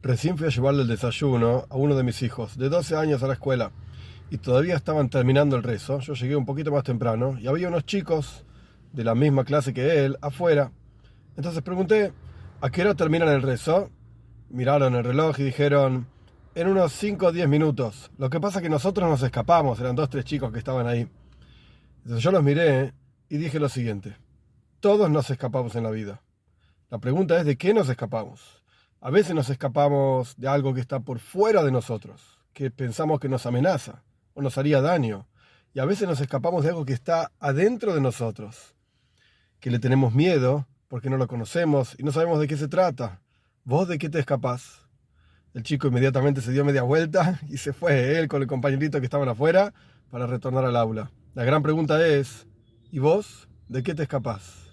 Recién fui a llevarle el desayuno a uno de mis hijos, de 12 años a la escuela, y todavía estaban terminando el rezo. Yo llegué un poquito más temprano y había unos chicos de la misma clase que él afuera. Entonces pregunté, ¿a qué hora terminan el rezo? Miraron el reloj y dijeron, en unos 5 o 10 minutos. Lo que pasa es que nosotros nos escapamos, eran dos, tres chicos que estaban ahí. Entonces yo los miré y dije lo siguiente, todos nos escapamos en la vida. La pregunta es, ¿de qué nos escapamos? A veces nos escapamos de algo que está por fuera de nosotros, que pensamos que nos amenaza o nos haría daño. Y a veces nos escapamos de algo que está adentro de nosotros, que le tenemos miedo porque no lo conocemos y no sabemos de qué se trata. ¿Vos de qué te escapás? El chico inmediatamente se dio media vuelta y se fue él con el compañerito que estaban afuera para retornar al aula. La gran pregunta es, ¿y vos de qué te escapás?